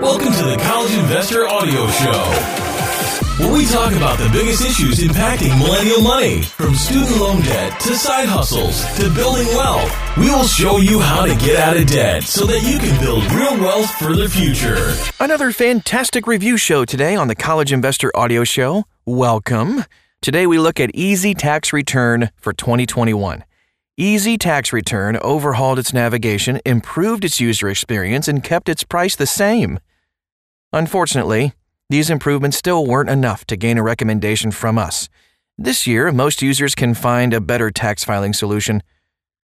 Welcome to the College Investor Audio Show where we talk about the biggest issues impacting millennial money, from student loan debt to side hustles to building wealth. We will show you how to get out of debt so that you can build real wealth for the future. Another fantastic review show today on the College Investor Audio Show. Welcome. Today we look at Easy Tax Return for 2021. Easy Tax Return overhauled its navigation, improved its user experience, and kept its price the same. Unfortunately, these improvements still weren't enough to gain a recommendation from us. This year, most users can find a better tax filing solution.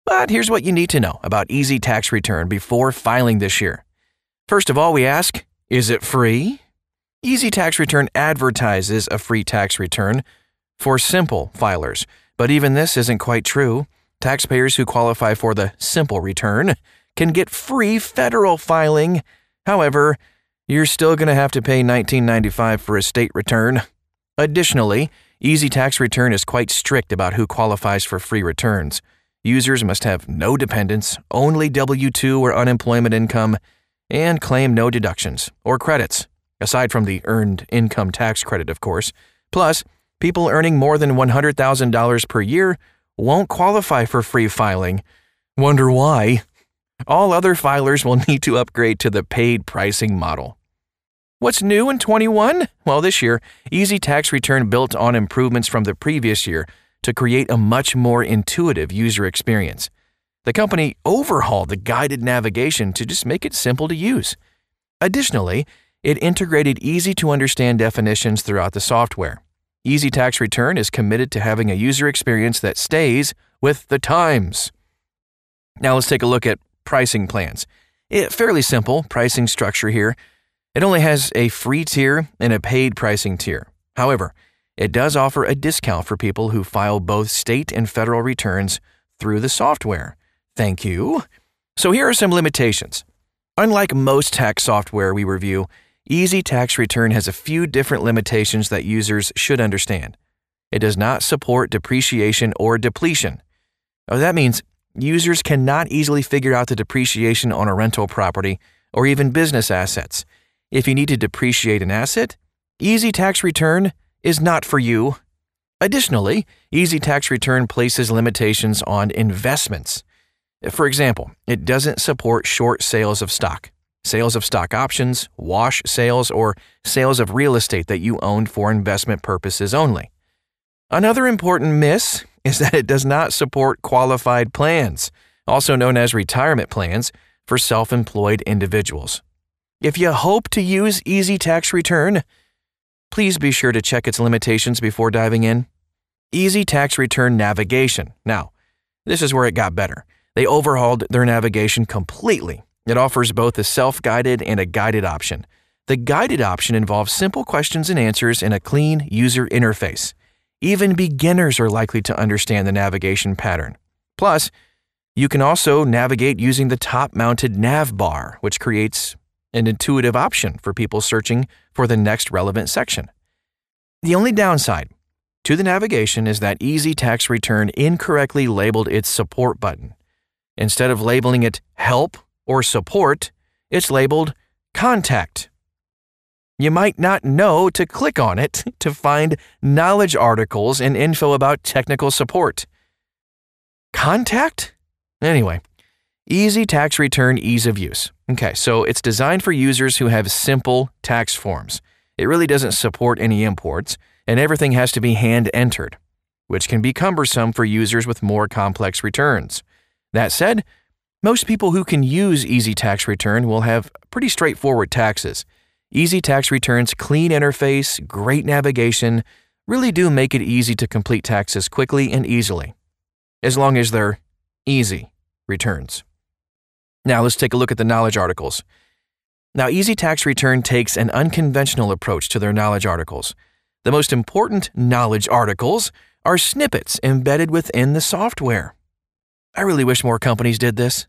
But here's what you need to know about Easy Tax Return before filing this year. First of all, we ask Is it free? Easy Tax Return advertises a free tax return for simple filers, but even this isn't quite true. Taxpayers who qualify for the simple return can get free federal filing. However, you're still going to have to pay $19.95 for a state return. Additionally, Easy Tax Return is quite strict about who qualifies for free returns. Users must have no dependents, only W 2 or unemployment income, and claim no deductions or credits, aside from the earned income tax credit, of course. Plus, people earning more than $100,000 per year won't qualify for free filing. Wonder why? All other filers will need to upgrade to the paid pricing model. What's new in 21? Well, this year, Easy Tax Return built on improvements from the previous year to create a much more intuitive user experience. The company overhauled the guided navigation to just make it simple to use. Additionally, it integrated easy to understand definitions throughout the software. Easy Tax Return is committed to having a user experience that stays with the times. Now let's take a look at pricing plans. It, fairly simple pricing structure here. It only has a free tier and a paid pricing tier. However, it does offer a discount for people who file both state and federal returns through the software. Thank you. So here are some limitations. Unlike most tax software we review, Easy Tax Return has a few different limitations that users should understand. It does not support depreciation or depletion. Oh, that means users cannot easily figure out the depreciation on a rental property or even business assets. If you need to depreciate an asset, Easy Tax Return is not for you. Additionally, Easy Tax Return places limitations on investments. For example, it doesn't support short sales of stock, sales of stock options, wash sales, or sales of real estate that you owned for investment purposes only. Another important miss is that it does not support qualified plans, also known as retirement plans, for self employed individuals. If you hope to use Easy Tax Return, please be sure to check its limitations before diving in. Easy Tax Return Navigation. Now, this is where it got better. They overhauled their navigation completely. It offers both a self guided and a guided option. The guided option involves simple questions and answers in a clean user interface. Even beginners are likely to understand the navigation pattern. Plus, you can also navigate using the top mounted nav bar, which creates an intuitive option for people searching for the next relevant section. The only downside to the navigation is that Easy Tax Return incorrectly labeled its support button. Instead of labeling it Help or Support, it's labeled Contact. You might not know to click on it to find knowledge articles and info about technical support. Contact? Anyway, Easy Tax Return Ease of Use. Okay, so it's designed for users who have simple tax forms. It really doesn't support any imports, and everything has to be hand entered, which can be cumbersome for users with more complex returns. That said, most people who can use Easy Tax Return will have pretty straightforward taxes. Easy Tax Return's clean interface, great navigation, really do make it easy to complete taxes quickly and easily, as long as they're easy returns. Now let's take a look at the knowledge articles. Now, Easy Tax Return takes an unconventional approach to their knowledge articles. The most important knowledge articles are snippets embedded within the software. I really wish more companies did this.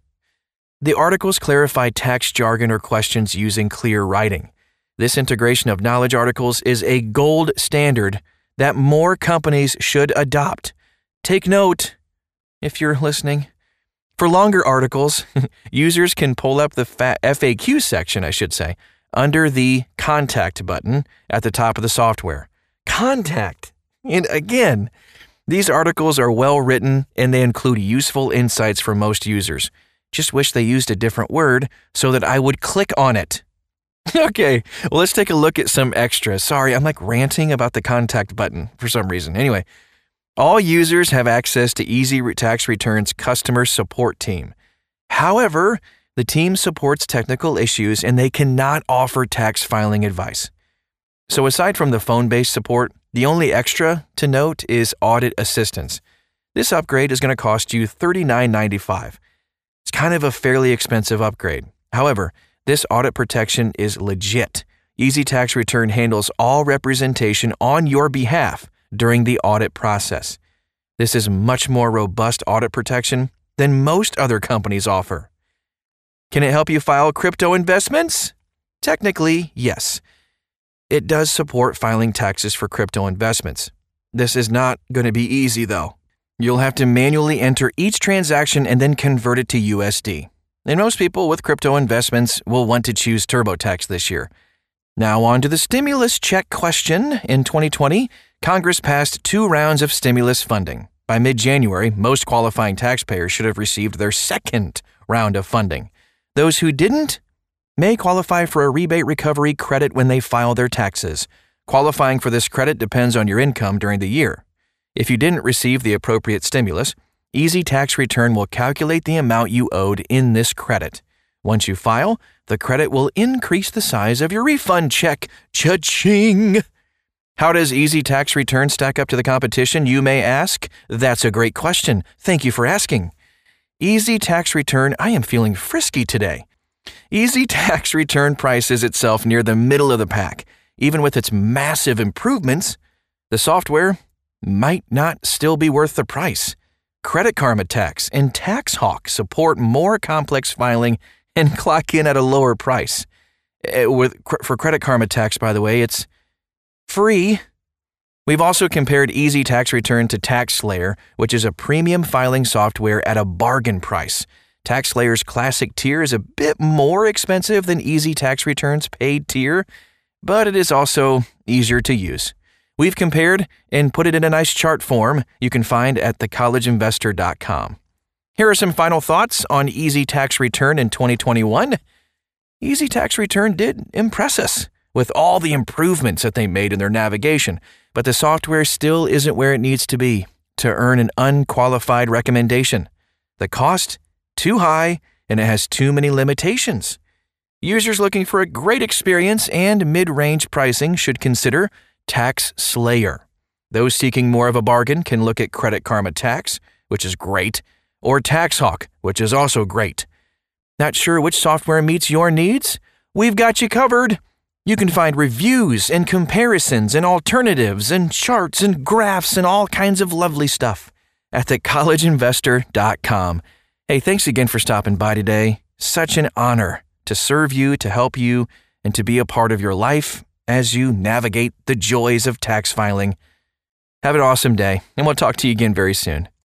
The articles clarify tax jargon or questions using clear writing. This integration of knowledge articles is a gold standard that more companies should adopt. Take note if you're listening. For longer articles, users can pull up the FAQ section, I should say, under the Contact button at the top of the software. Contact! And again, these articles are well written and they include useful insights for most users. Just wish they used a different word so that I would click on it. Okay, well, let's take a look at some extras. Sorry, I'm like ranting about the contact button for some reason. Anyway, all users have access to Easy Tax Returns customer support team. However, the team supports technical issues and they cannot offer tax filing advice. So, aside from the phone based support, the only extra to note is audit assistance. This upgrade is going to cost you $39.95. It's kind of a fairly expensive upgrade. However, this audit protection is legit. Easy Tax Return handles all representation on your behalf during the audit process. This is much more robust audit protection than most other companies offer. Can it help you file crypto investments? Technically, yes. It does support filing taxes for crypto investments. This is not going to be easy, though. You'll have to manually enter each transaction and then convert it to USD. And most people with crypto investments will want to choose TurboTax this year. Now, on to the stimulus check question. In 2020, Congress passed two rounds of stimulus funding. By mid January, most qualifying taxpayers should have received their second round of funding. Those who didn't may qualify for a rebate recovery credit when they file their taxes. Qualifying for this credit depends on your income during the year. If you didn't receive the appropriate stimulus, Easy Tax Return will calculate the amount you owed in this credit. Once you file, the credit will increase the size of your refund check. Cha-ching! How does Easy Tax Return stack up to the competition, you may ask? That's a great question. Thank you for asking. Easy Tax Return, I am feeling frisky today. Easy Tax Return prices itself near the middle of the pack. Even with its massive improvements, the software might not still be worth the price. Credit Karma Tax and TaxHawk support more complex filing and clock in at a lower price. Eh, with, for Credit Karma Tax, by the way, it's free. We've also compared Easy Tax Return to TaxSlayer, which is a premium filing software at a bargain price. TaxSlayer's classic tier is a bit more expensive than Easy Tax Return's paid tier, but it is also easier to use. We've compared and put it in a nice chart form you can find at thecollegeinvestor.com. Here are some final thoughts on Easy Tax Return in 2021. Easy Tax Return did impress us with all the improvements that they made in their navigation, but the software still isn't where it needs to be to earn an unqualified recommendation. The cost too high and it has too many limitations. Users looking for a great experience and mid-range pricing should consider TaxSlayer. Those seeking more of a bargain can look at Credit Karma Tax, which is great, or TaxHawk, which is also great. Not sure which software meets your needs? We've got you covered. You can find reviews and comparisons and alternatives and charts and graphs and all kinds of lovely stuff at thecollegeinvestor.com. Hey, thanks again for stopping by today. Such an honor to serve you, to help you, and to be a part of your life as you navigate the joys of tax filing. Have an awesome day, and we'll talk to you again very soon.